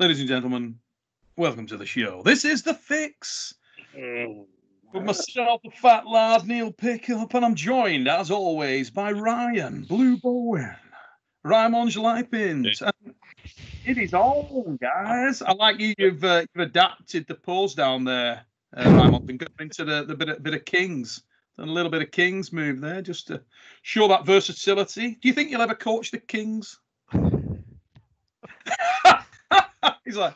Ladies and gentlemen, welcome to the show. This is The Fix. With myself, the fat lad, Neil Pickup, and I'm joined, as always, by Ryan, Blue Bowen, Raymond Liepins. And it is on, guys. I like you, you've, uh, you've adapted the pose down there, uh, Raymond, and got into the, the bit, of, bit of Kings. Done a little bit of Kings move there just to show that versatility. Do you think you'll ever coach the Kings? He's like,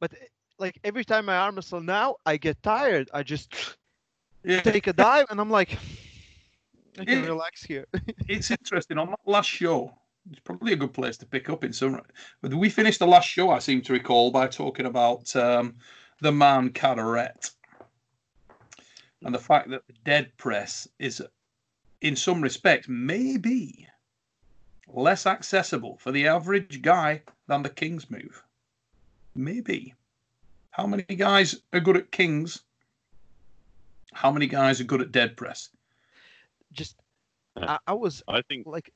But eh, like every time my arm muscle now, I get tired. I just yeah. take a dive and I'm like, I can Yeah. relax here. it's interesting. On that last show, it's probably a good place to pick up in some. But we finished the last show, I seem to recall, by talking about um, the man Cadorette and the fact that the dead press is, in some respects, maybe less accessible for the average guy than the King's move. Maybe. How many guys are good at Kings? How many guys are good at dead press? just I, I was I think like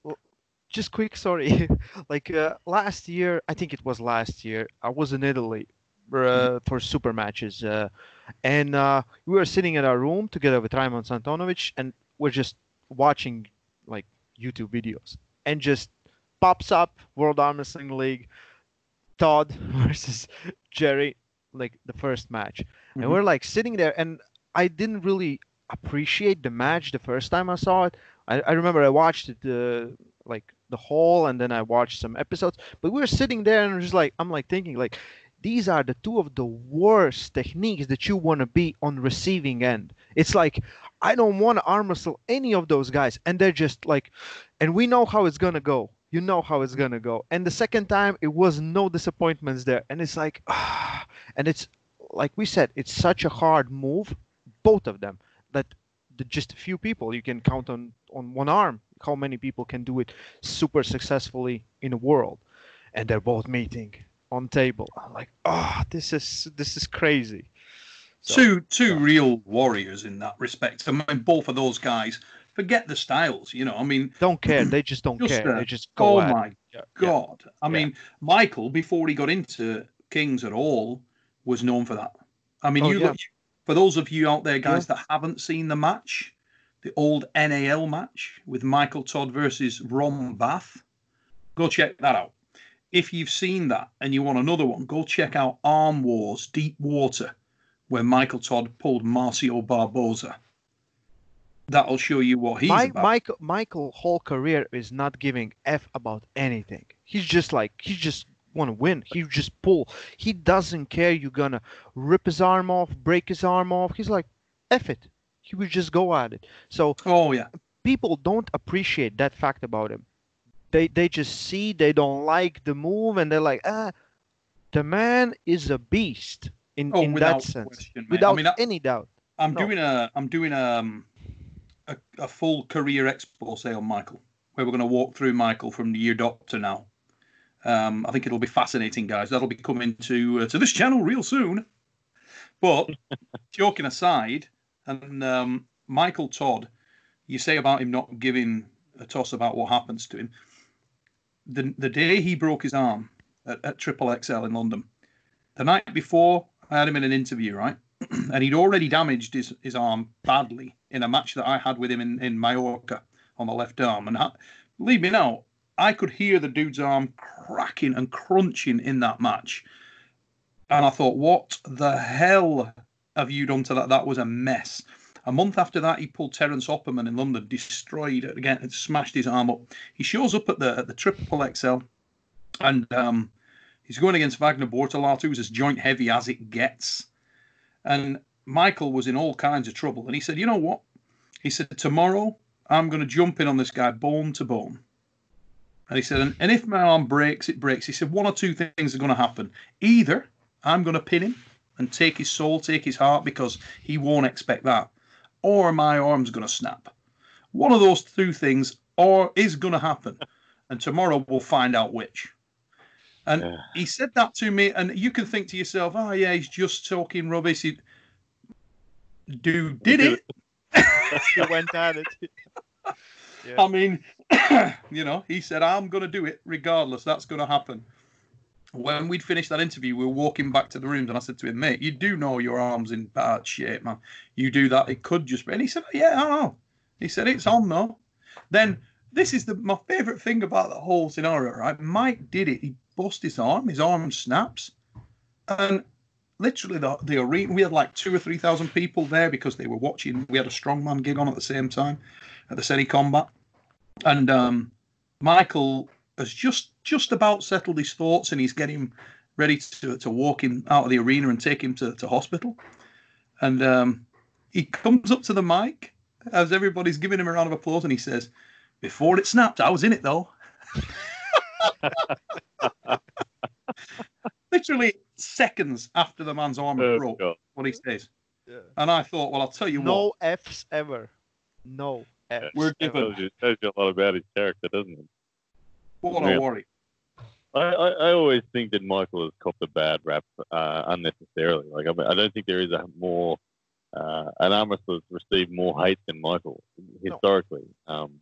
just quick sorry like uh, last year i think it was last year i was in italy uh, for super matches uh, and uh, we were sitting in our room together with Raymond Santonovic and we're just watching like youtube videos and just pops up world arm wrestling league todd versus jerry like the first match and Mhm. we're like sitting there and i didn't really appreciate the match the first time i saw it I, I remember I watched it uh, like the whole, and then I watched some episodes. But we were sitting there, and just like I'm like thinking like these are the two of the worst techniques that you want to be on receiving end. It's like I don't want to arm wrestle any of those guys, and they're just like, and we know how it's gonna go. You know how it's gonna go. And the second time, it was no disappointments there, and it's like, ah, and it's like we said, it's such a hard move, both of them, that the, just a few people you can count on on one arm how many people can do it super successfully in a world and they're both meeting on table i'm like oh this is this is crazy So, two two yeah. real warriors in that respect. I mean, both of those guys. Forget the styles, you know. I mean, don't care they just don't Just, care uh, they just go oh at my Yeah, yeah. god! I mean, Michael before he got into Kings at all was known for that. I mean, Oh, you yeah. look, for those of you out there, guys, that haven't seen the match, the old NAL match with Michael Todd versus Ron Bath, go check that out. If you've seen that and you want another one, go check out Arm Wars Deep Water, where Michael Todd pulled Marcio Barboza. That'll show you what he's about. Michael Michael whole career is not giving f about anything. He's just like he just want to win. He just pull. He doesn't care. You're gonna rip his arm off, break his arm off. He's like, f it. He would just go at it. So oh yeah, people don't appreciate that fact about him. They they just see they don't like the move and they're like, ah, the man is a beast in Oh, in that sense, question, mate. I without mean, I- any doubt. I'm No. doing a I'm doing um, a a full career expose on Michael, where we're going to walk through Michael from the year doctor now. Um, I think it'll be fascinating, guys. That'll be coming to uh, to this channel real soon. But joking aside, and um, Michael Todd, you say about him not giving a toss about what happens to him. The the day he broke his arm at, at Triple XL in London, the night before, I had him in an interview, right? and he'd already damaged his, his arm badly in a match that I had with him in, in Mallorca on the left arm. And believe me now, I could hear the dude's arm cracking and crunching in that match. And I thought, what the hell have you done to that? That was a mess. A month after that, he pulled Terence Opperman in London, destroyed it again, and smashed his arm up. He shows up at the at the Triple XL, and um, he's going against Wagner Bortolato, who's as joint heavy as it gets. And Michael was in all kinds of trouble. And he said, You know what? He said, Tomorrow I'm going to jump in on this guy bone to bone. And he said, and, and if my arm breaks, it breaks. He said, One or two things are going to happen. Either I'm going to pin him and take his soul, take his heart, because he won't expect that, or my arm's going to snap. One of those two things or is going to happen. And tomorrow we'll find out which. And Yeah. he said that to me, and you can think to yourself, "Oh yeah, he's just talking rubbish." He, dude, did it? he went at it. Yeah. I mean, you know, he said, "I'm going to do it regardless. That's going to happen." when we'd finished that interview, we were walking back to the rooms, and I said to him, "Mate, you do know your arm's in bad shape, man. You do that, it could just be." And he said, "Yeah, I know." He said, "It's on though." Then this is the my favourite thing about the whole scenario, right? Mike did it. He bust his arm. His arm snaps, and literally the the arena. We had like two or three thousand people there because they were watching. We had a strongman gig on at the same time at the City Combat, and um, Michael has just just about settled his thoughts and he's getting ready to, to walk him out of the arena and take him to, to hospital. And um, he comes up to the mic as everybody's giving him a round of applause and he says, Before it snapped, I was in it though. Literally seconds after the man's arm oh, broke, God. what he says. Yeah. And I thought, well, I'll tell you no what. No F's ever. No F's. We're given. Tells tells you a lot about his character, doesn't it? What a worry. I, I, I, always think that Michael has copped a bad rap uh, unnecessarily. Like I, mean, I don't think there is a more uh, an arm wrestler that's received more hate than Michael historically. No. Um,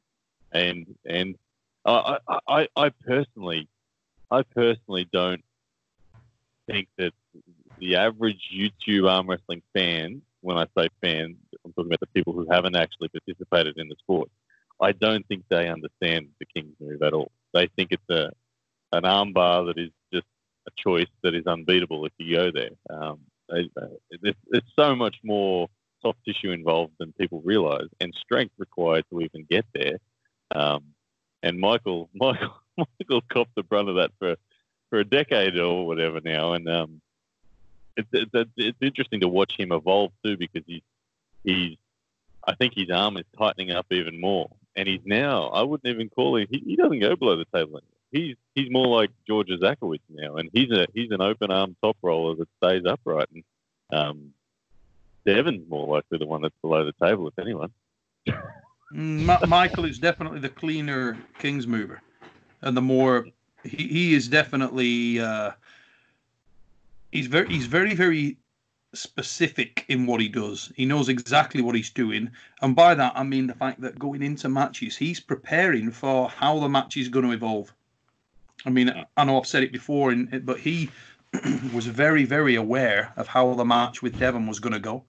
and and I, I, I personally I personally don't think that the average YouTube arm wrestling fan, when I say fan, I'm talking about the people who haven't actually participated in the sport. I don't think they understand the King's move at all. They think it's a an armbar that is just a choice that is unbeatable if you go there. Um, there's, there's so much more soft tissue involved than people realise, and strength required to even get there. Um, and Michael, Michael, Michael copped the brunt of that for for a decade or whatever now, and um, it's, it's it's interesting to watch him evolve too because he's he's I think his arm is tightening up even more, and he's now I wouldn't even call him he, he doesn't go below the table anymore he's he's more like George Zakowicz now, and he's a he's an open arm top roller that stays upright. And um, more likely the one that's below the table, if anyone. Michael is definitely the cleaner Kings mover, and the more he, he is definitely uh, he's very he's very very specific in what he does. He knows exactly what he's doing, and by that I mean the fact that going into matches, he's preparing for how the match is going to evolve. I mean, I know I've said it before, in, but he was very, very aware of how the match with Devon was going to go.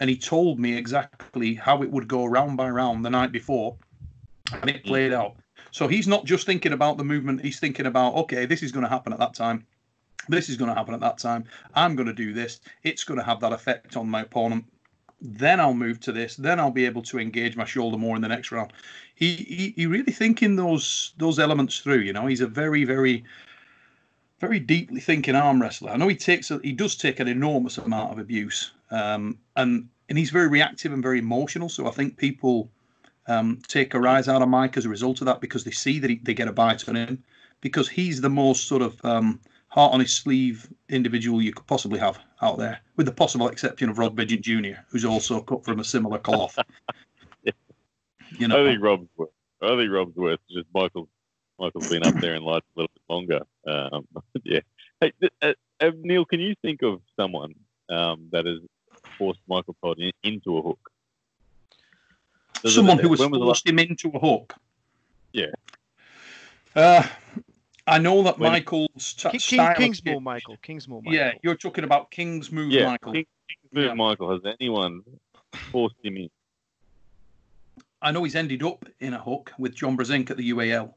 And he told me exactly how it would go round by round the night before. And it played out. So he's not just thinking about the movement, he's thinking about, okay, this is going to happen at that time. This is going to happen at that time. I'm going to do this. It's going to have that effect on my opponent. Then I'll move to this. Then I'll be able to engage my shoulder more in the next round he, he, he really thinking those those elements through. You know, he's a very very very deeply thinking arm wrestler. I know he takes a, he does take an enormous amount of abuse, um, and and he's very reactive and very emotional. So I think people um, take a rise out of Mike as a result of that because they see that he, they get a bite on him because he's the most sort of um, heart on his sleeve individual you could possibly have out there, with the possible exception of Rob Vigeant Jr., who's also cut from a similar cloth. You know, I think Rob's worth. I think Rob's worth. Just Michael. Michael's been up there in life a little bit longer. Um, yeah. Hey, uh, uh, Neil, can you think of someone um, that has forced Michael Todd in, into a hook? Does someone who has forced him into a hook. Yeah. Uh, I know that when Michael's t- King, Kingsmore Michael. Kingsmore Michael. Yeah, you're talking about King's move yeah, Michael. King, King's move yeah. Michael. Has anyone forced him in? I know he's ended up in a hook with John Brzenk at the UAL.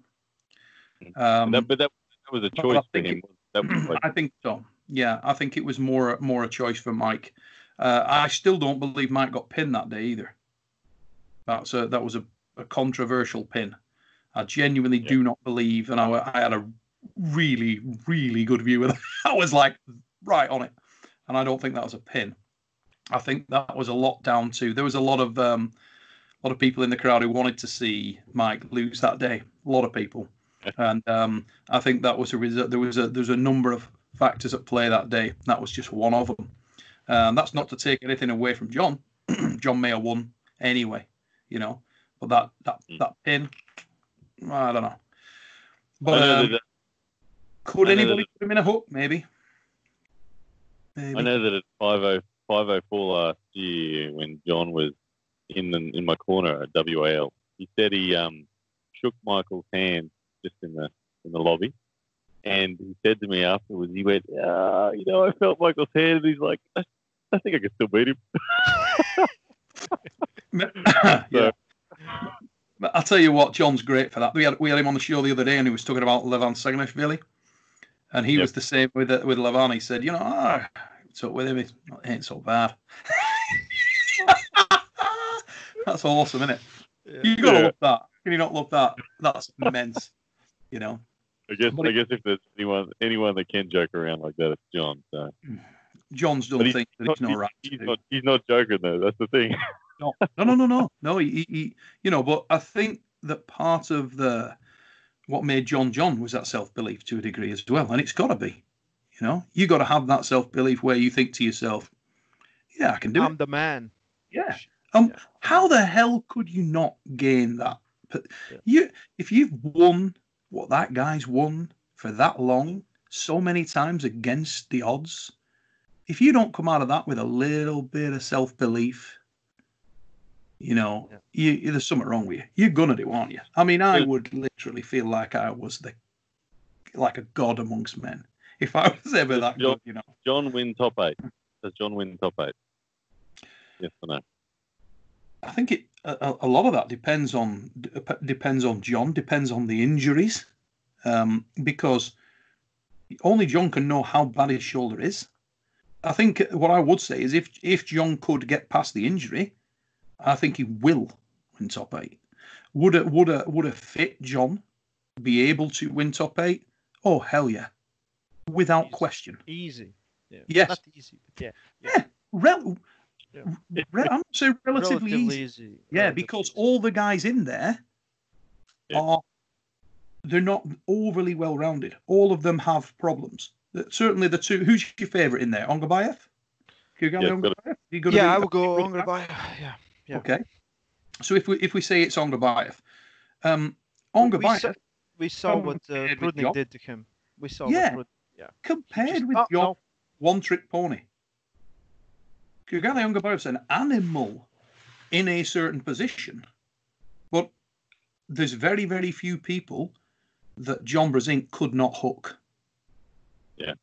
Um, that, but that, that, was a choice for him. It, like... I think so. Yeah, I think it was more more a choice for Mike. Uh, I still don't believe Mike got pinned that day either. That's a, that was a, a controversial pin. I genuinely yeah. do not believe, and I, I had a really really good view of that. I was like right on it, and I don't think that was a pin. I think that was a lot down to there was a lot of um, a lot of people in the crowd who wanted to see Mike lose that day. A lot of people, and um, I think that was a result. There was a there's a number of factors at play that day. That was just one of them. And that's not to take anything away from John. John may have won anyway, you know. But that that hmm. that pin, I don't know. But um, that, could anybody put him in a hook? Maybe. Maybe. I know that at 50, 504 last year, when John was in the, in my corner at WAL. He said he um, shook Michael's hand just in the in the lobby, And he said to me afterwards, he went, uh, you know, I felt Michael's hand, and he's like, I, I think I can still beat him. yeah. But I'll tell you what, John's great for that. We had we had him on the show the other day, and he was talking about Levan Saginashvili, and he Yep. was the same with with Levan. He said, you know, ah, with him, it ain't so bad. That's awesome, isn't it? You gotta Yeah. love that. Can you not love that? That's immense. You know, I guess But I guess if there's anyone anyone that can joke around like that, it's John. So. John's done things that not- he's no right He's not he's not joking though. That's the thing. No, no, no, no, no. He, he, you know, but I think that part of the what made John John was that self belief to a degree as well, and it's got to be. You know, you got to have that self belief where you think to yourself, "Yeah, I can do it. I'm the man. Yeah. Um, Yeah. how the hell could you not gain that? But Yeah. you, if you've won what that guy's won for that long, so many times against the odds, if you don't come out of that with a little bit of self belief, you know, Yeah. you, there's something wrong with you. You're gonna do, aren't you? I mean, I Yeah. would literally feel like I was the like a god amongst men if I was ever that John- good, you know. John win top eight. Does John win top eight? Yes or no? I think it a, a lot of that depends on depends on John, depends on the injuries, um, because only John can know how bad his shoulder is. I think what I would say is if if John could get past the injury, I think he will win top eight. Would a would a would a fit John be able to win top eight? Oh hell yeah, without Easy. question. Easy. Yeah. Yes. Not easy, but yeah. Rel- Yeah. re- I'm not saying relatively, Relatively easy. easy. Yeah, relatively because easy. all the guys in there Yeah. are they're not overly well rounded. All of them have problems. Certainly the two. Who's your favourite in there? Ongarbayev? Yeah, Ongarbayev? Gonna Yeah, be- I would go Right. Ongar by. Yeah. Yeah. Okay. So if we if we say it's Ongarbayev, um, We- we saw, we saw what uh, compared with Prudnik Job. did to him. We saw Yeah. what Prudnik compared just- with oh, your no. one trick pony, Kugali Ongarbayev's an animal in a certain position, but there's very very few people that John Brzenk could not hook. Yeah.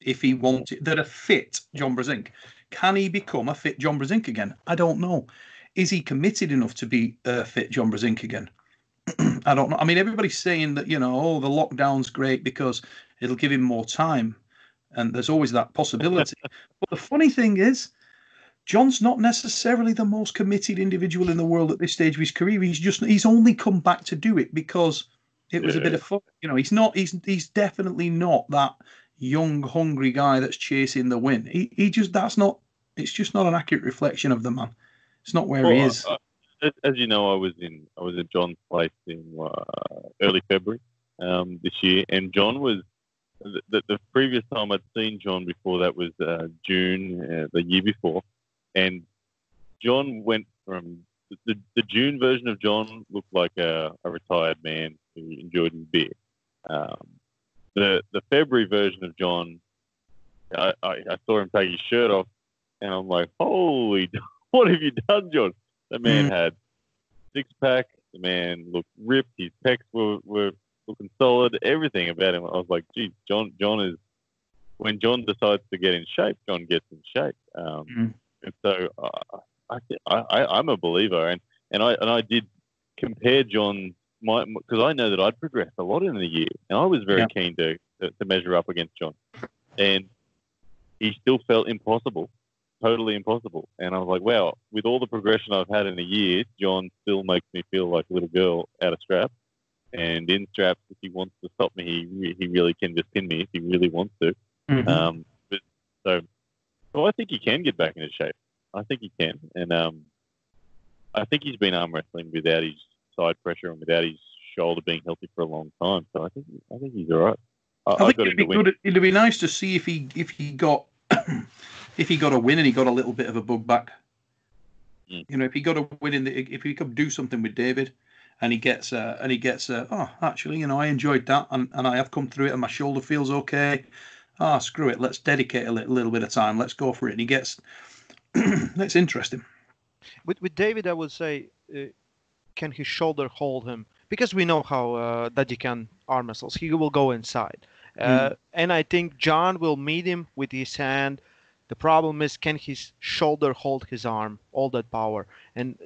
If he wanted that a fit John Brzenk, can he become a fit John Brzenk again? I don't know. Is he committed enough to be a fit John Brzenk again? I don't know. I mean, everybody's saying that you know, oh, the lockdown's great because it'll give him more time, and there's always that possibility. but the funny thing is, John's not necessarily the most committed individual in the world at this stage of his career. He's just he's only come back to do it because it was a bit of fun. You know, he's not he's he's definitely not that young, hungry guy that's chasing the win. He he just that's not it's just not an accurate reflection of the man. It's not where he is. uh, as, as you know, I was in I was at John's place in uh, early February um, this year, and John was the, the, the previous time I'd seen John before that was uh, June uh, the year before, and John went from the, the June version of John looked like a, a retired man who enjoyed his beer. Um, the the February version of John, I, I, I saw him take his shirt off, and I'm like, holy, what have you done, John? The man Mm. had six pack. The man looked ripped. His pecs were, were looking solid. Everything about him. I was like, geez, John. John is when John decides to get in shape. John gets in shape. Um, Mm. And so uh, I, I, I, I'm a believer, and, and I and I did compare John my because I know that I'd progressed a lot in the year, and I was very Yeah. keen to, to to measure up against John, and he still felt impossible, totally impossible. And I was like, wow, with all the progression I've had in a year, John still makes me feel like a little girl out of straps. And in straps, if he wants to stop me, he he really can just pin me if he really wants to. Mhm. Um, but so, so I think he can get back into shape. I think he can, and um, I think he's been arm wrestling without his side pressure and without his shoulder being healthy for a long time. So I think I think he's all right. I, I think it'd be good. It'd be nice to see if he if he got if he got a win and he got a little bit of a bug back. Mm. You know, if he got a win in the if he could do something with David, and he gets uh, and he gets uh, oh actually you know I enjoyed that and, and I have come through it and my shoulder feels okay. Ah, screw it. Let's dedicate a little, little bit of time. Let's go for it. And he gets that's interesting. With with David, I would say, uh, can his shoulder hold him because we know how uh, that he can arm muscles He will go inside, uh, and I think John will meet him with his hand. The problem is, can his shoulder hold his arm, all that power, and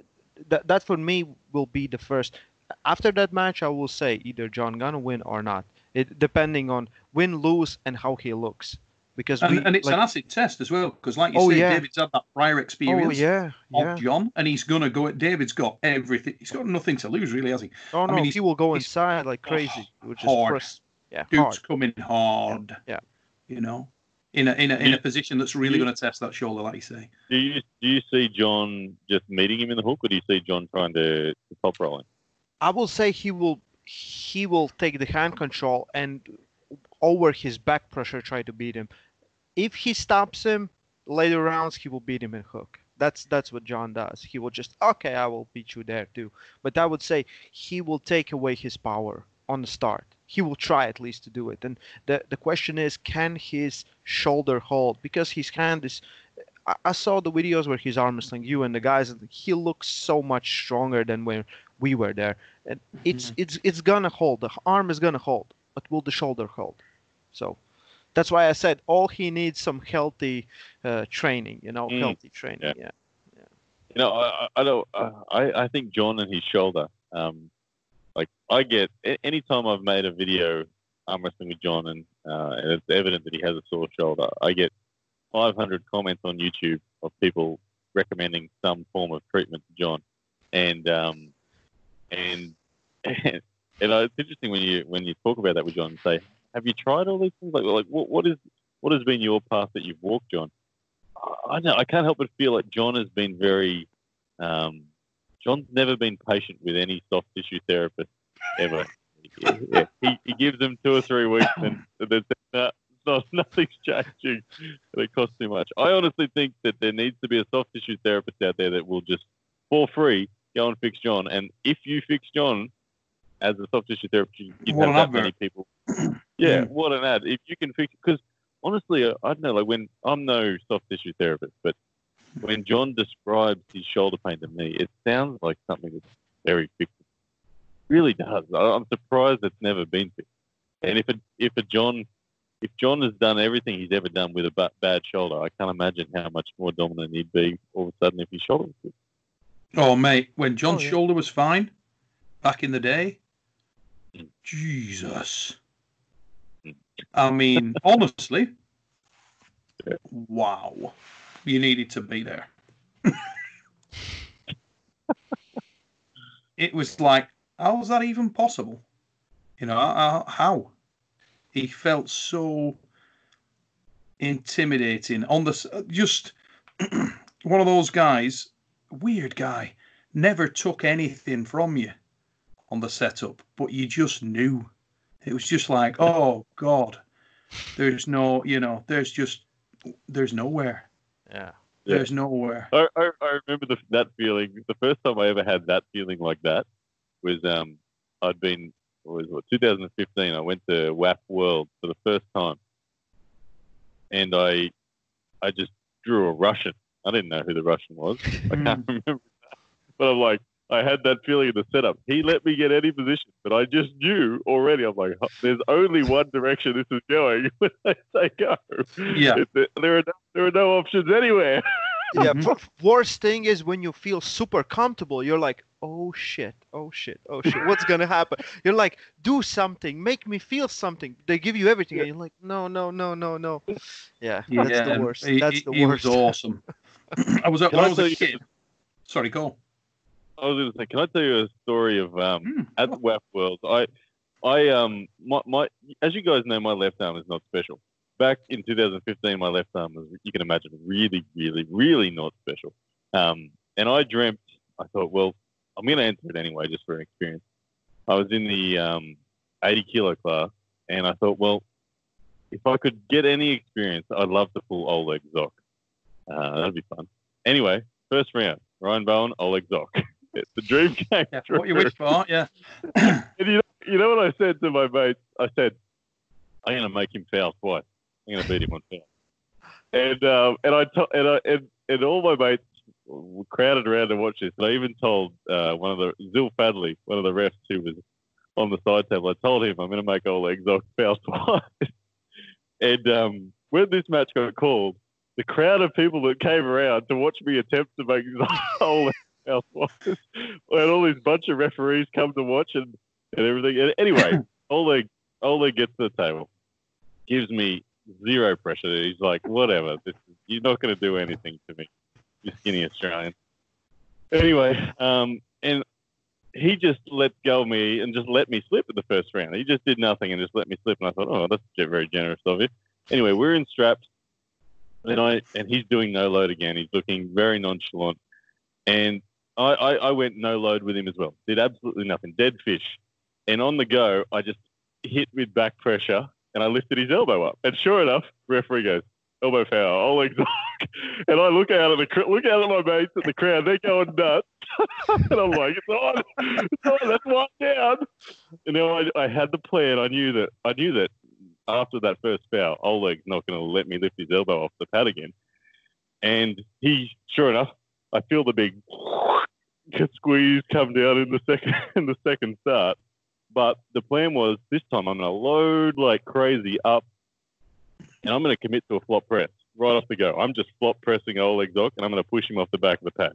that that for me will be the first. After that match, I will say either John gonna win or not. It depending on win, lose, and how he looks. Because And, we, and it's like- an acid test as well, because like you Oh, say, yeah. David's had that prior oh experience yeah, yeah. of John, and he's gonna go. David's got everything. He's got nothing to lose, really, has he? Oh no, I mean, he will go inside like oh, crazy, which is hard. press. Yeah, Dude's hard. coming hard. Yeah. You know, in a in a in a position that's really going to test that shoulder, like you say. Do you do you see John just meeting him in the hook, or do you see John trying to, to top roll him? I will say he will he will take the hand control and over his back pressure try to beat him. If he stops him later rounds, he will beat him in hook. That's that's what John does. He will just okay, I will beat you there too. But I would say he will take away his power on the start. He will try at least to do it. And the the question is, can his shoulder hold? Because his hand is. I, I saw the videos where he's arm wrestling you and the guys, and he looks so much stronger than when we were there. And it's it's it's gonna hold. The arm is gonna hold, but will the shoulder hold? So that's why I said all he needs some healthy uh, training. You know, Mm, healthy training. yeah. Yeah. You know, I, I- I don't. I, I think John and his shoulder. Um, like I get anytime I've made a video arm wrestling with John, and, uh, and it's evident that he has a sore shoulder. I get 500 comments on YouTube of people recommending some form of treatment to John, and um, and and, and it's interesting when you when you talk about that with John and say, "Have you tried all these things? Like, like what what is what has been your path that you've walked, John?" I know I can't help but feel like John has been very. Um, John's never been patient with any soft tissue therapist ever. Yeah, he, he gives them two or three weeks and then says, no, nothing's changing. And it costs too much. I honestly think that there needs to be a soft tissue therapist out there that will just, for free, go and fix John. And if you fix John as a soft tissue therapist, you What have that many people. Yeah, what an ad. If you can fix, because honestly, I, I don't know, like when I'm no soft tissue therapist, but when John describes his shoulder pain to me, it sounds like something that's very fixable. Really does. I, I'm surprised it's never been fixed. And if a, if a John, if John has done everything he's ever done with a bad shoulder, I can't imagine how much more dominant he'd be all of a sudden if his shoulder was fixed. Oh mate, when John's Oh, yeah. shoulder was fine back in the day, Mm. Jesus. Mm. I mean, honestly, Yeah. wow, you needed to be there. it was like, how was that even possible? You know, uh, how? He felt so intimidating on the just one of those guys weird guy never took anything from you on the setup but you just knew it was just like oh god there's no you know there's just there's nowhere Yeah. Yeah. there's nowhere I, I, I remember the, that feeling. The first time I ever had that feeling like that was um, I'd been it was what 2015. I went to WAF World for the first time, and I I just drew a Russian. I didn't know who the Russian was. I can't remember, that. but I'm like I had that feeling in the setup. He let me get any position, but I just knew already. I'm like, there's only one direction this is going when I say go. Yeah. There are no, there are no options anywhere. Yeah. Mhm. worst thing is when you feel super comfortable. You're like, oh shit, oh shit, oh shit. What's gonna happen? You're like, do something, make me feel something. They give you everything, and you're like, no, no, no, no, no. Yeah, that's the worst. he, That's the he worst. was awesome i was when I i was a kid sorry go I was going to say, can I tell you a story of um, Hmm, at WAF World? I, I um, my, my, as you guys know, my left arm is not special. Back in 2015, my left arm was, you can imagine, really, really, really not special. Um, and I dreamt, I thought, well, I'm going to enter it anyway, just for an experience. I was in the um, 80 kilo class, and I thought, well, if I could get any experience, I'd love to pull Oleg Zhokh. Uh, that'd be fun. Anyway, first round, Ryan Bowen, Oleg Zhokh. the dream came yeah, true. what you wish for yeah And you know, you know what I said to my mates? I said, I'm going to make him foul twice. I'm going to beat him on foul. And um, and I to- and I and, and all my mates were crowded around to watch this. And I even told uh, one of the Zil Fadley, one of the refs who was on the side table. I told him I'm going to make Oleg Zhokh foul twice. and um, when this match got called, the crowd of people that came around to watch me attempt to make Oleg twice, we had all these bunch of referees come to watch and, and everything. And anyway, Oleg Oleg gets to the table, gives me zero pressure. He's like, whatever, this is, you're not going to do anything to me, you skinny Australian. Anyway, um, and he just let go of me and just let me slip in the first round. He just did nothing and just let me slip. And I thought, oh, that's very generous of you. Anyway, we're in straps, and I and he's doing no load again. He's looking very nonchalant, and I, I, I went no load with him as well. Did absolutely nothing, dead fish. And on the go, I just hit with back pressure and I lifted his elbow up. And sure enough, referee goes, elbow foul, Oleg And I look out at the look out at my mates at the crowd. They're going nuts, and I'm like, "It's on, it's on. Let's wind down." And now I, I had the plan. I knew that I knew that after that first foul, Oleg's not going to let me lift his elbow off the pad again. And he, sure enough, I feel the big squeeze come down in the second in the second start. But the plan was this time I'm going to load like crazy up, and I'm going to commit to a flop press right off the go. I'm just flop pressing Oleg Zhokh, and I'm going to push him off the back of the pad.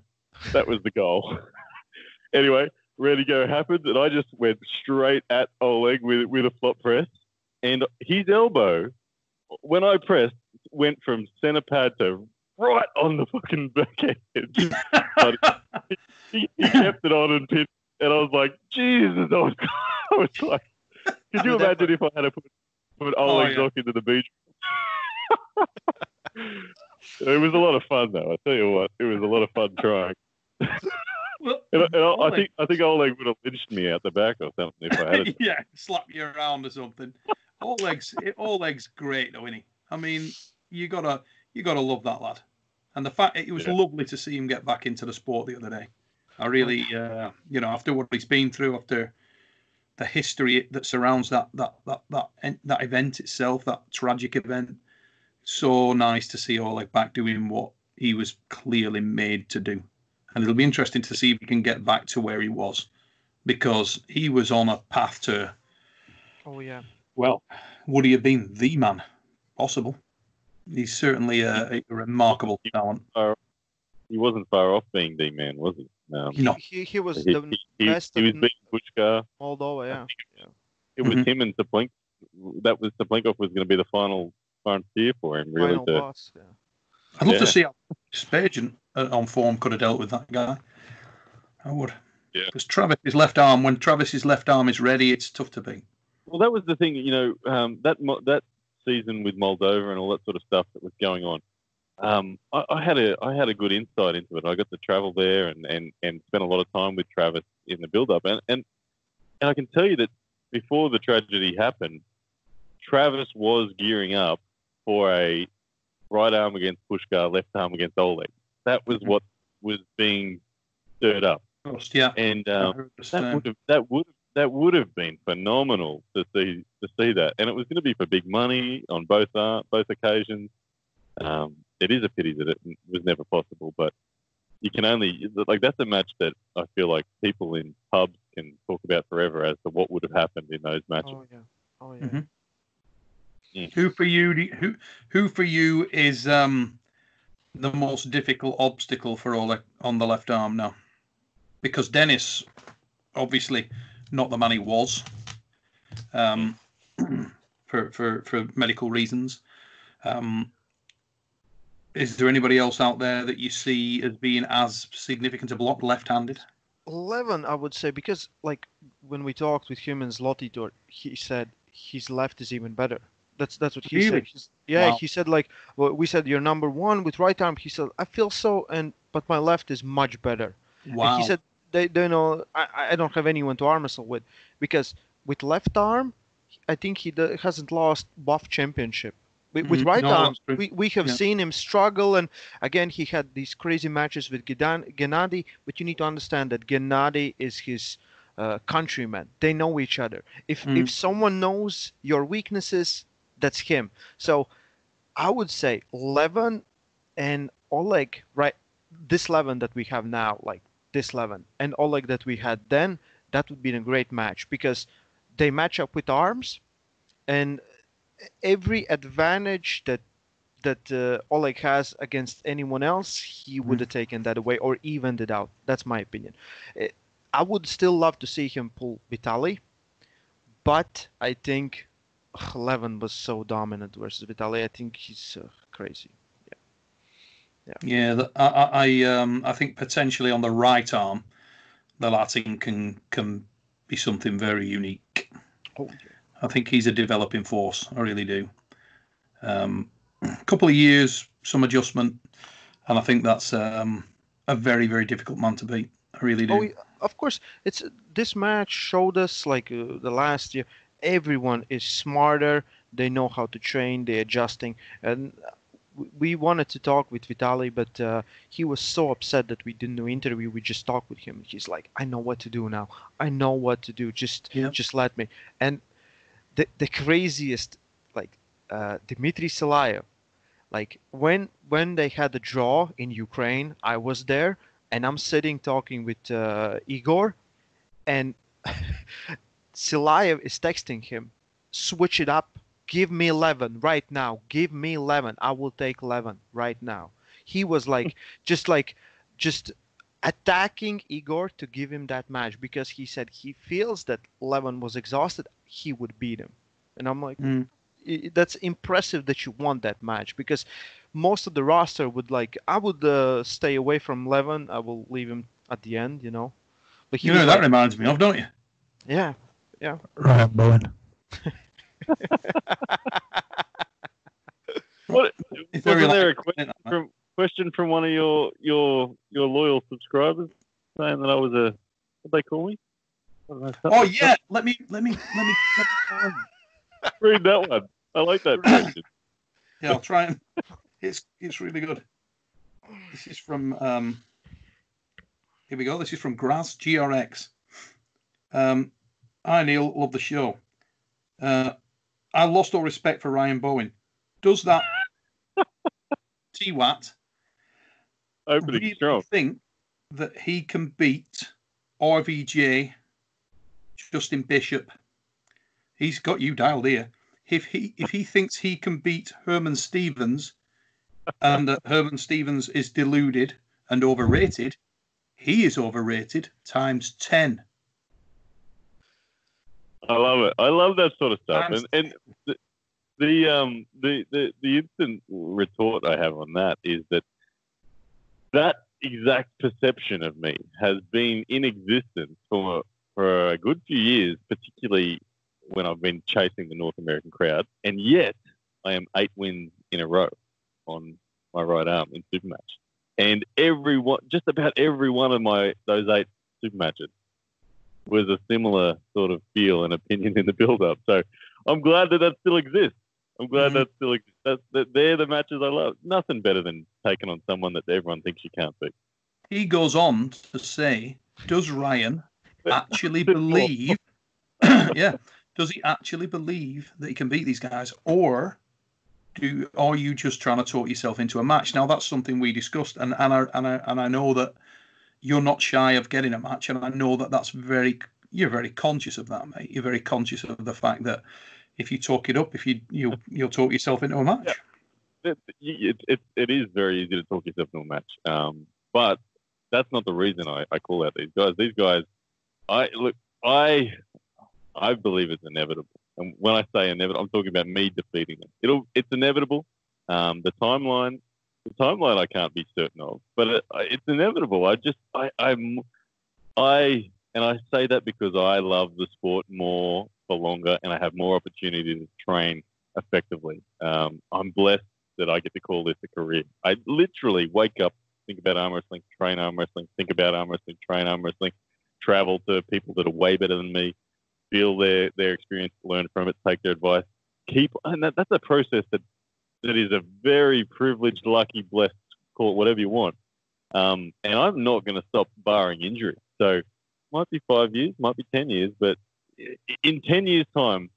That was the goal. anyway, ready go happens, and I just went straight at Oleg with with a flop press, and his elbow, when I pressed, went from center pad to right on the fucking back edge. He, he, kept it on and pinned, and I was like, Jesus, I was, I was like, could you imagine if I had to put put oh, Oleg oh, yeah. into the beach? it was a lot of fun, though. I tell you what, it was a lot of fun trying. Well, and, and I, think I think Oleg would have lynched me out the back or something if I had. yeah, slap you around or something. Oleg's Oleg's great, though, isn't he? I mean, you gotta you gotta love that lad, and the fact it was yeah. lovely to see him get back into the sport the other day. I really, uh, you know, after what he's been through, after the history that surrounds that that that that that event itself, that tragic event, so nice to see Oleg back doing what he was clearly made to do. And it'll be interesting to see if he can get back to where he was because he was on a path to. Oh, yeah. Well, would he have been the man? Possible. He's certainly a, a remarkable talent. He wasn't far off being the man, was he? No. He, he, he was he, the he, best. He, was being Pushkar. Moldova, yeah. yeah. It was mm-hmm. him and Cyplenkov. That was Cyplenkov was going to be the final frontier for him, really. Final to, boss, yeah. I'd love yeah. to see how Spurgeon uh, on form could have dealt with that guy. I would. Yeah. Because Travis's left arm, when Travis's left arm is ready, it's tough to beat. Well, that was the thing, you know, um, that that season with Moldova and all that sort of stuff that was going on. Um, I, I, had a I had a good insight into it. I got to travel there and, and, and spent a lot of time with Travis in the build up, and, and and I can tell you that before the tragedy happened, Travis was gearing up for a right arm against Pushkar, left arm against Oleg. That was mm-hmm. what was being stirred up. Yeah, and um, that would have that would that would have been phenomenal to see to see that, and it was going to be for big money on both uh, both occasions. Um, it is a pity that it was never possible, but you can only like that's a match that I feel like people in pubs can talk about forever as to what would have happened in those matches. Oh yeah, oh yeah. Mm-hmm. Who for you? Who who for you is um, the most difficult obstacle for all on the left arm now? Because Dennis, obviously, not the money was, um, for for for medical reasons. Um, is there anybody else out there that you see as being as significant a block left-handed? Eleven, I would say, because like when we talked with humans, Lotitor, he said his left is even better. That's that's what he really? said. He's, yeah, wow. he said like well, we said you're number one with right arm. He said I feel so, and but my left is much better. Wow. And he said they don't know. I, I don't have anyone to arm wrestle with because with left arm, I think he hasn't lost buff championship. With, with mm-hmm. right no, arm, we, we have yeah. seen him struggle, and again he had these crazy matches with Gidan, Gennady. But you need to understand that Gennady is his uh, countryman. They know each other. If mm. if someone knows your weaknesses, that's him. So I would say Levan and Oleg, right? this Levan that we have now, like this Levan, and Oleg that we had then, that would be a great match because they match up with arms, and every advantage that that uh, Oleg has against anyone else, he would have taken that away or evened it out. That's my opinion. Eh, I would still love to see him pull Vitali, but I think Levan was so dominant versus Vitali. I think he's uh, crazy. Yeah, yeah. The, I, I, um, I think potentially on the right arm, the Latin can can be something very unique. Oh, yeah. I think he's a developing force. I really do. Um, a couple of years, some adjustment, and I think that's um, a very, very difficult man to beat. I really do. Oh, of course, it's this match showed us like uh, the last year. Everyone is smarter. They know how to train. They're adjusting, and we wanted to talk with Vitali, but uh, he was so upset that we didn't do interview. We just talked with him. He's like, "I know what to do now. I know what to do. Just, just let me." And the the craziest like uh, Dmitry Silayev. Like when when they had the draw in Ukraine, I was there and I'm sitting talking with uh, Igor, and Silayev is texting him, switch it up, give me 11 right now, give me 11, I will take 11 right now. He was like, just like, just attacking Igor to give him that match because he said he feels that Levan was exhausted, he would beat him. And I'm like, mm. that's impressive that you won that match because most of the roster would like, I would uh, stay away from Levan. I will leave him at the end, you know. But you know that like, reminds me of, don't you? Yeah, yeah. Ryan Bowen. what, wasn't there a question from, question from one of your your your loyal subscribers saying that I was a what they call me? Oh yeah, let me let me let me, let me read that one. I like that question. Yeah, I'll try and it's it's really good. This is from um, here we go. This is from Grass GRX. Um, I Neil love the show. Uh, I lost all respect for Ryan Bowen. Does that T Watt opening really think that he can beat RVJ, Justin Bishop? He's got you dialed here. If he if he thinks he can beat Herman Stevens, and that Herman Stevens is deluded and overrated, he is overrated times ten. I love it. I love that sort of stuff. And and the, the um the, the the instant retort I have on that is that that exact perception of me has been in existence for for a good few years, particularly when I've been chasing the North American crowd, and yet I am eight wins in a row on my right arm in super match. And every one, just about every one of my those eight super matches was a similar sort of feel and opinion in the build-up. So I'm glad that that still exists. I'm glad mm-hmm. that still exists. That's, that they're the matches I love. Nothing better than taking on someone that everyone thinks you can't beat. He goes on to say, "Does Ryan actually believe? yeah, does he actually believe that he can beat these guys, or do are you just trying to talk yourself into a match? Now that's something we discussed, and and I and I, and I know that you're not shy of getting a match, and I know that that's very you're very conscious of that, mate. You're very conscious of the fact that if you talk it up, if you you you'll talk yourself into a match. Yeah. It, it, it, it is very easy to talk yourself into a match, um, but that's not the reason I, I call out these guys. These guys, I look, I I believe it's inevitable. And when I say inevitable, I'm talking about me defeating them. It'll, it's inevitable. Um, the timeline, the timeline, I can't be certain of, but it, it's inevitable. I just, I, I'm, I, and I say that because I love the sport more for longer, and I have more opportunity to train effectively. Um, I'm blessed that I get to call this a career. I literally wake up, think about arm wrestling, train arm wrestling, think about arm wrestling, train arm wrestling, travel to people that are way better than me, feel their their experience, learn from it, take their advice, keep, and that, that's a process that that is a very privileged, lucky, blessed, call it whatever you want. Um, and I'm not going to stop barring injury. So might be five years, might be 10 years, but in 10 years' time,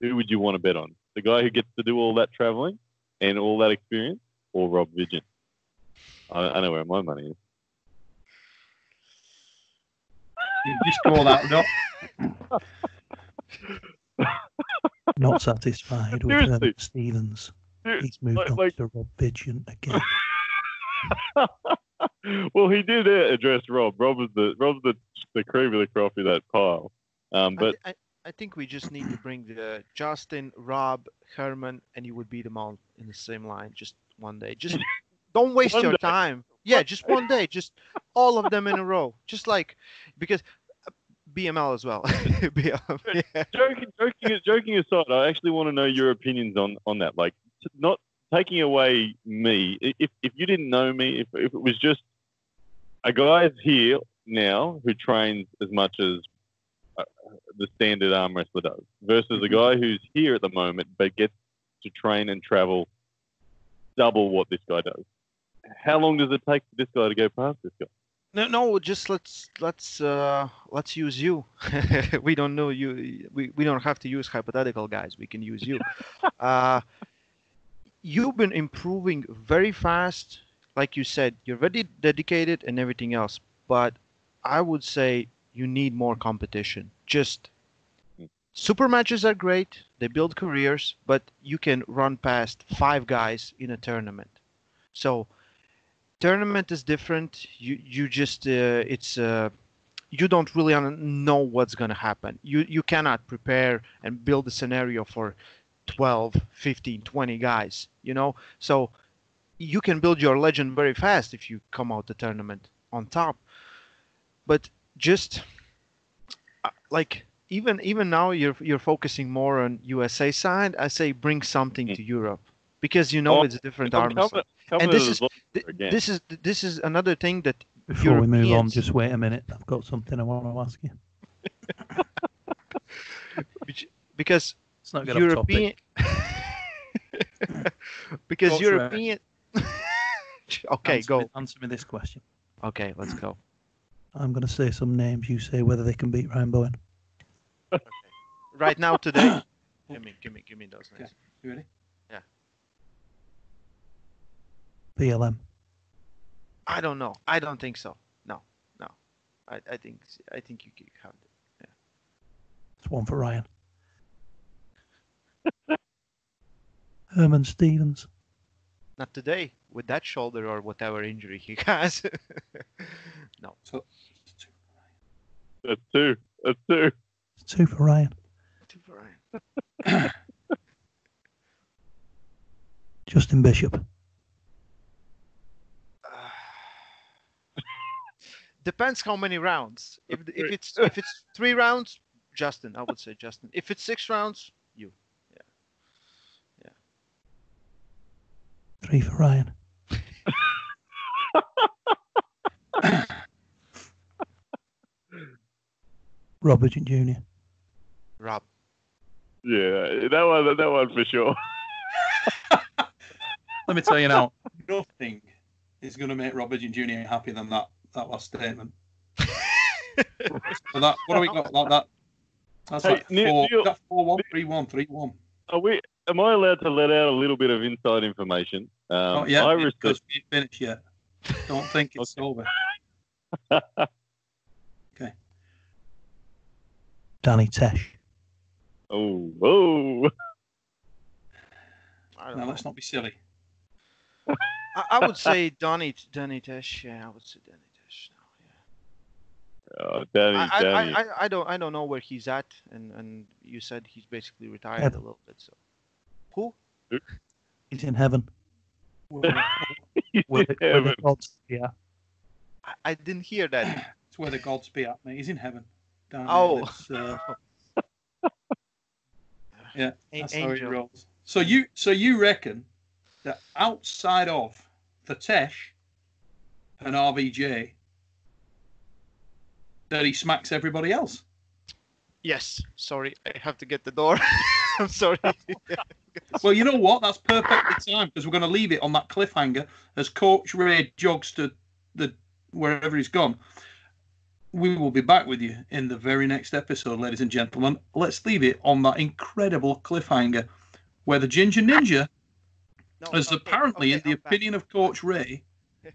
who would you want to bet on? The guy who gets to do all that traveling and all that experience or Rob Vigeant? I, I know where my money is. You just call that not. not satisfied with uh, Seriously. Stevens. Dude, He's moved like- on like- to Rob Vigeant again. well, he did uh, address Rob. Rob was the Rob's the the cream of the crop of that pile. Um, I, but thi- I, I think we just need to bring the Justin, Rob, Herman, and you would beat them all in the same line just one day. Just don't waste your day. time. Yeah, just one day. Just all of them in a row. Just like because uh, BML as well. BML, yeah. joking, joking, joking aside, I actually want to know your opinions on on that. Like, t- not taking away me. If if you didn't know me, if if it was just a guy here now who trains as much as uh, the standard arm wrestler does, versus a guy who's here at the moment but gets to train and travel double what this guy does. How long does it take for this guy to go past this guy? No, no. Just let's let's uh let's use you. we don't know you. We, we don't have to use hypothetical guys. We can use you. uh, you've been improving very fast. Like you said, you're very dedicated and everything else. But I would say you need more competition. Just super matches are great. They build careers, but you can run past five guys in a tournament. So tournament is different. You you just uh, it's uh, you don't really know what's gonna happen. You you cannot prepare and build a scenario for 12, 15, 20 guys. You know, so you can build your legend very fast if you come out the tournament on top. But just uh, like even even now you're you're focusing more on USA side. I say bring something Mm. to Europe because you know Oh, it's a different I'm arm. coming- this is- again. This is this is another thing that Before we move on, just wait a minute. I've got something I want to ask you. because It's not going to European because Go. European okay answer go Me, answer me this question. okay let's go I'm going to say some names. You say whether they can beat Ryan Bowen. okay. right now today give me give me give me those names You ready? Yeah. BLM. I don't know I don't think so no no I, I think I think you can have it. Yeah. It's one for Ryan. Herman Stevens. not today with that shoulder or whatever injury he has no So, That's two. That's two. It's two for Ryan. Two for Ryan. Justin Bishop. depends how many rounds if if it's if it's three rounds Justin I would say Justin if it's six rounds Three for Ryan. Robert Jr. Rob Yeah, that one. That one for sure. let me tell you now, nothing is going to make Robert Jr. happier than that that last statement. so that what do we got like that? That's Hey, like Neil- four, Neil- that four one three one three one. Are we? Am I allowed to let out a little bit of inside information? Um, Not yet, I because received, we ain't finished yet. Don't think it's over. Okay. Danny Tesh. oh, whoa. Now know. let's not be silly. I, I would say Donny Donny Tesh. Yeah, I would say Donny Tesh. now, Oh, Danny, yeah. I, Danny. I, I, I don't I don't know where he's at, and, and you said he's basically retired Heaven. a little bit. So who? He's in heaven. Well, Where, the- where the Heaven. gods, yeah. I, I didn't hear that. It's where the gods be at, mate. He's in heaven. Down Oh. there. Uh, yeah, A- that's how it Angel. rolls. So you, so you reckon that outside of the Tesh and RVJ, that he smacks everybody else? Yes. Sorry, I have to get the door. I'm sorry. Well, you know what? That's perfectly timed because we're going to leave it on that cliffhanger as Coach Ray jogs to the wherever he's gone. We will be back with you in the very next episode, ladies and gentlemen. Let's leave it on that incredible cliffhanger where the Ginger Ninja, No, as okay, apparently in the I'm back. opinion of Coach Ray,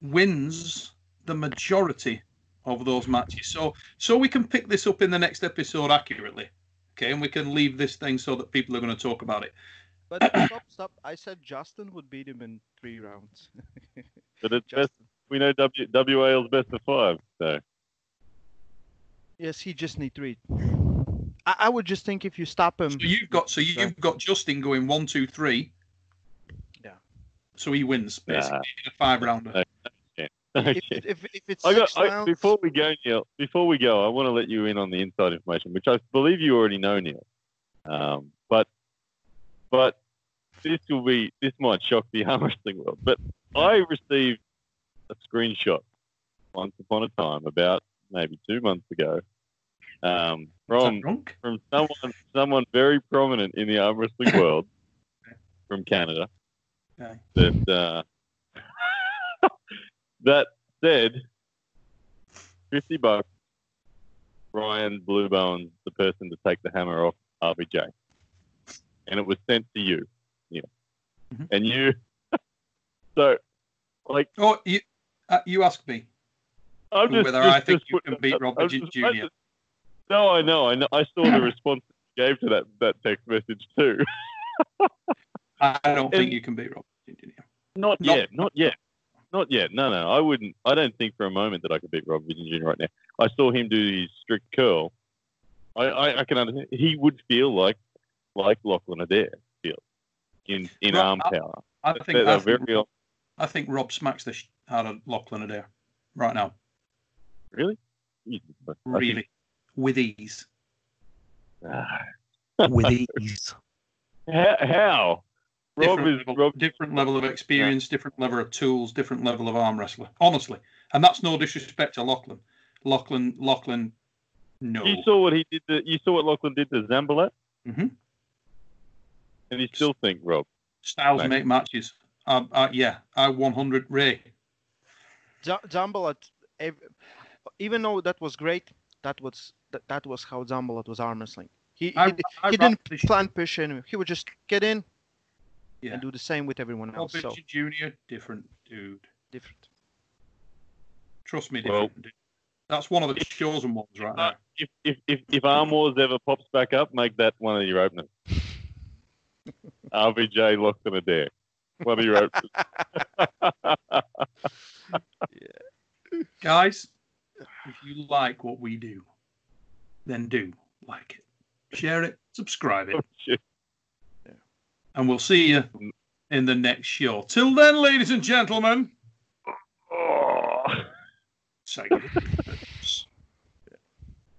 wins the majority of those matches. So so we can pick this up in the next episode accurately. Okay, and we can leave this thing so that people are going to talk about it. But stop, stop. I said Justin would beat him in three rounds. But it's best. Justin. We know w, WAL's best of five. So Yes, he just need three. I, I would just think if you stop him. So you've got so you've got Justin going one, two, three. Yeah. So he wins Yeah. basically in a five rounder. If, okay. if, if it's I got, I, before we go, Neil. Before we go, I want to let you in on the inside information, which I believe you already know, Neil. Um, but but this will be this might shock the arm wrestling world. But I received a screenshot once upon a time, about maybe two months ago, um, from from someone someone very prominent in the arm wrestling world from Canada Okay. that uh, that said fifty bucks. Ryan Blue Bowen, the person to take the hammer off RVJ, and it was sent to you, yeah, Mhm. and you. so, like, Oh, you uh, you asked me. I'm just Whether just- I think you can beat Robert just- Jr.. just- No, I know, I know. I saw the response you gave to that that text message too. I I don't think you can beat Robert Jr. Not, Not- yet, not yet, not yet. No, no, I wouldn't. I don't think for a moment that I could beat Rob Vigeant Jr. right now. I saw him do his strict curl. I, I, I can understand. He would feel like like Lachlan Adair feels in in Rob, arm I- power. I think I think, very I think Rob smacks the sh- out of Lachlan Adair right now. really. Think- Really, with ease. Ah, with ease. how? how? Rob different, is level, Rob. different level of experience, different level of tools, different level of arm wrestler. Honestly, and that's no disrespect to Lachlan. Lachlan, Lachlan, no. You saw what he did. To, you saw what Lachlan did to Zambalat, hmm and you still think Rob. Styles Right. make matches. Um, uh, yeah, I 100 Ray. Z- Zambalat, even though that was great, that was that, that was how Zambalat was arm wrestling. He he, I, di- I he didn't plan push anyway. He would just get in Yeah. and do the same with everyone Rob else. So Jr. different dude. different. Trust me, Well- different dude. That's one of the chosen ones right Uh, there. If if if, if Arm Wars ever pops back up, make that one of your openers. RVJ Lachlan Adair. One of your openers. Guys, if you like what we do, then do like it, share it, subscribe it, Shit. And we'll see you in the next show. Till then, ladies and gentlemen, Oh.